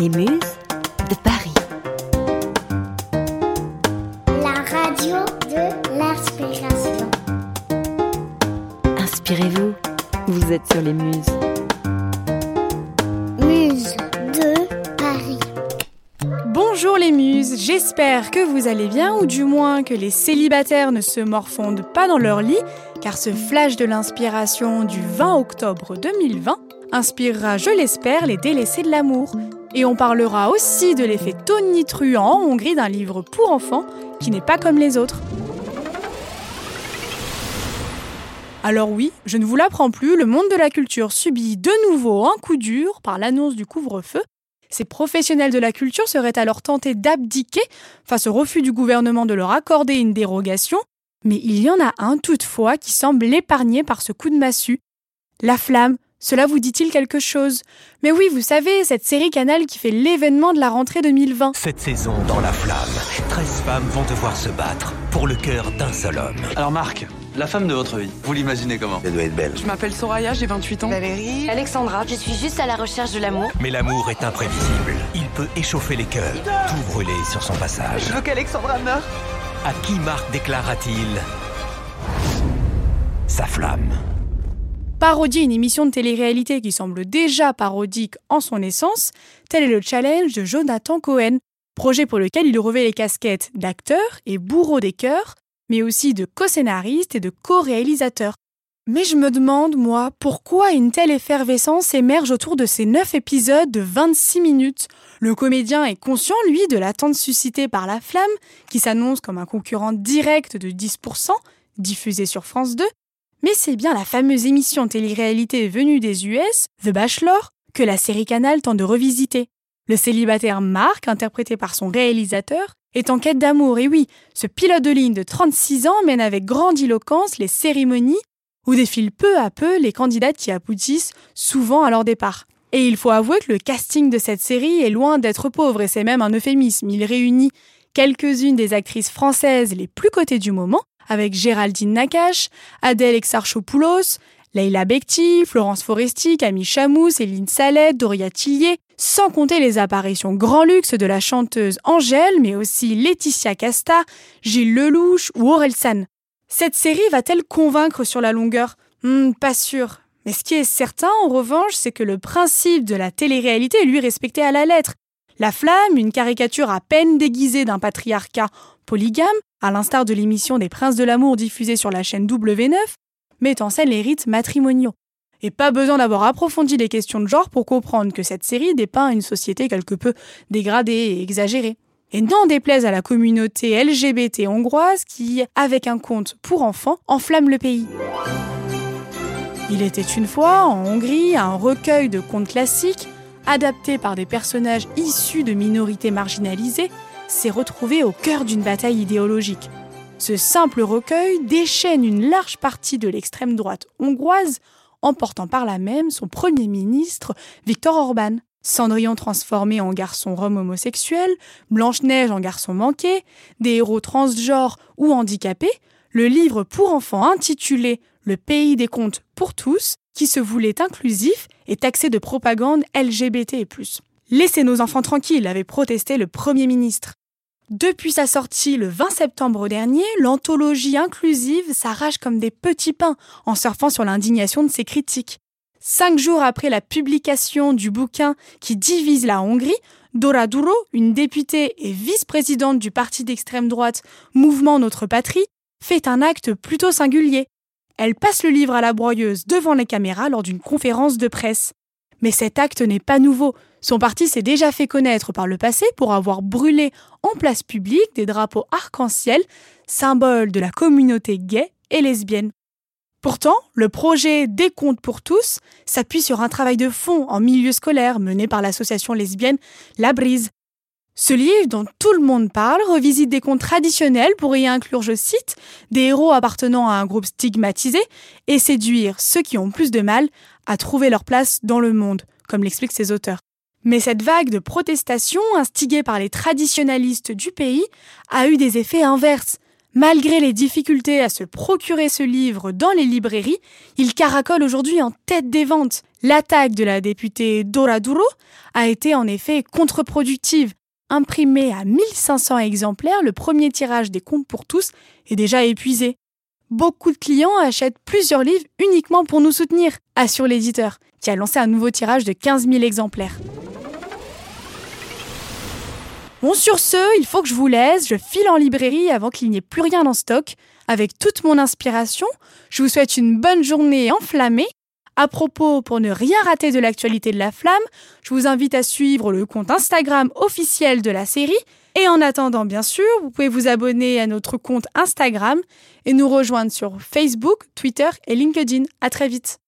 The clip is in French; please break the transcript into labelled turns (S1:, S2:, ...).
S1: Les Muses de Paris.
S2: La radio de l'inspiration.
S1: Inspirez-vous, vous êtes sur les Muses.
S2: Muse de Paris.
S3: Bonjour les muses, j'espère que vous allez bien ou du moins que les célibataires ne se morfondent pas dans leur lit car ce flash de l'inspiration du 20 octobre 2020 inspirera, je l'espère, les délaissés de l'amour. Et on parlera aussi de l'effet tonitruant en Hongrie d'un livre pour enfants qui n'est pas comme les autres. Alors oui, je ne vous l'apprends plus, le monde de la culture subit de nouveau un coup dur par l'annonce du couvre-feu. Ces professionnels de la culture seraient alors tentés d'abdiquer face au refus du gouvernement de leur accorder une dérogation, mais il y en a un toutefois qui semble épargné par ce coup de massue. La flamme, cela vous dit-il quelque chose? Mais oui, vous savez, cette série Canal qui fait l'événement de la rentrée 2020.
S4: Cette saison, dans la flamme, 13 femmes vont devoir se battre pour le cœur d'un seul homme.
S5: Alors Marc, la femme de votre vie, vous l'imaginez comment?
S6: Elle doit être belle.
S7: Je m'appelle Soraya, j'ai 28 ans.
S8: Valérie.
S9: Alexandra, je suis juste à la recherche de l'amour.
S4: Mais l'amour est imprévisible. Il peut échauffer les cœurs, tout brûler sur son passage.
S8: Je veux qu'Alexandra meure.
S4: À qui Marc déclara-t-il sa flamme?
S3: Parodie une émission de télé-réalité qui semble déjà parodique en son essence, tel est le challenge de Jonathan Cohen, projet pour lequel il revêt les casquettes d'acteur et bourreau des cœurs, mais aussi de co-scénariste et de co-réalisateur. Mais je me demande, moi, pourquoi une telle effervescence émerge autour de ces 9 épisodes de 26 minutes Le comédien est conscient, lui, de l'attente suscitée par La Flamme, qui s'annonce comme un concurrent direct de 10%, diffusé sur France 2, mais c'est bien la fameuse émission télé-réalité venue des US, The Bachelor, que la série Canal tente de revisiter. Le célibataire Marc, interprété par son réalisateur, est en quête d'amour, et oui, ce pilote de ligne de 36 ans mène avec grandiloquence les cérémonies où défilent peu à peu les candidates qui aboutissent souvent à leur départ. Et il faut avouer que le casting de cette série est loin d'être pauvre, et c'est même un euphémisme. Il réunit quelques-unes des actrices françaises les plus cotées du moment, avec Géraldine Nakache, Adèle Exarchopoulos, Leila Bekti, Florence Foresti, Camille Chamou, Céline Salette, Doria Tillier, sans compter les apparitions grand luxe de la chanteuse Angèle, mais aussi Laetitia Casta, Gilles Lelouch ou Aurel San. Cette série va-t-elle convaincre sur la longueur? Hmm, Pas sûr. Mais ce qui est certain, en revanche, c'est que le principe de la télé-réalité est lui respecté à la lettre. La flamme, une caricature à peine déguisée d'un patriarcat polygame, à l'instar de l'émission des Princes de l'amour diffusée sur la chaîne W9, met en scène les rites matrimoniaux. Et pas besoin d'avoir approfondi les questions de genre pour comprendre que cette série dépeint une société quelque peu dégradée et exagérée. Et n'en déplaise à la communauté LGBT hongroise qui, avec un conte pour enfants, enflamme le pays. Il était une fois, en Hongrie, un recueil de contes classiques, adaptés par des personnages issus de minorités marginalisées, s'est retrouvé au cœur d'une bataille idéologique. Ce simple recueil déchaîne une large partie de l'extrême droite hongroise, emportant par là même son premier ministre, Viktor Orban. Cendrillon transformé en garçon rome homosexuel, Blanche-Neige en garçon manqué, des héros transgenres ou handicapés, le livre pour enfants intitulé Le pays des contes pour tous, qui se voulait inclusif, est taxé de propagande LGBT+. Laissez nos enfants tranquilles, avait protesté le Premier ministre. Depuis sa sortie le 20 septembre dernier, l'anthologie inclusive s'arrache comme des petits pains en surfant sur l'indignation de ses critiques. Cinq jours après la publication du bouquin qui divise la Hongrie, Dora Duro, une députée et vice-présidente du parti d'extrême droite Mouvement Notre Patrie, fait un acte plutôt singulier. Elle passe le livre à la broyeuse devant les caméras lors d'une conférence de presse. Mais cet acte n'est pas nouveau. Son parti s'est déjà fait connaître par le passé pour avoir brûlé en place publique des drapeaux arc-en-ciel, symbole de la communauté gay et lesbienne. Pourtant, le projet Des comptes pour tous s'appuie sur un travail de fond en milieu scolaire mené par l'association lesbienne La Brise. Ce livre, dont tout le monde parle, revisite des contes traditionnels pour y inclure, je cite, des héros appartenant à un groupe stigmatisé et séduire ceux qui ont plus de mal à trouver leur place dans le monde, comme l'expliquent ses auteurs. Mais cette vague de protestation, instigée par les traditionalistes du pays, a eu des effets inverses. Malgré les difficultés à se procurer ce livre dans les librairies, il caracole aujourd'hui en tête des ventes. L'attaque de la députée Dora Duro a été en effet contre-productive. Imprimé à 1500 exemplaires, le premier tirage des comptes pour tous est déjà épuisé. Beaucoup de clients achètent plusieurs livres uniquement pour nous soutenir, assure l'éditeur, qui a lancé un nouveau tirage de 15 000 exemplaires. Bon, sur ce, il faut que je vous laisse. Je file en librairie avant qu'il n'y ait plus rien en stock. Avec toute mon inspiration, je vous souhaite une bonne journée enflammée. À propos, pour ne rien rater de l'actualité de la flamme, je vous invite à suivre le compte Instagram officiel de la série. Et en attendant, bien sûr, vous pouvez vous abonner à notre compte Instagram et nous rejoindre sur Facebook, Twitter et LinkedIn. À très vite.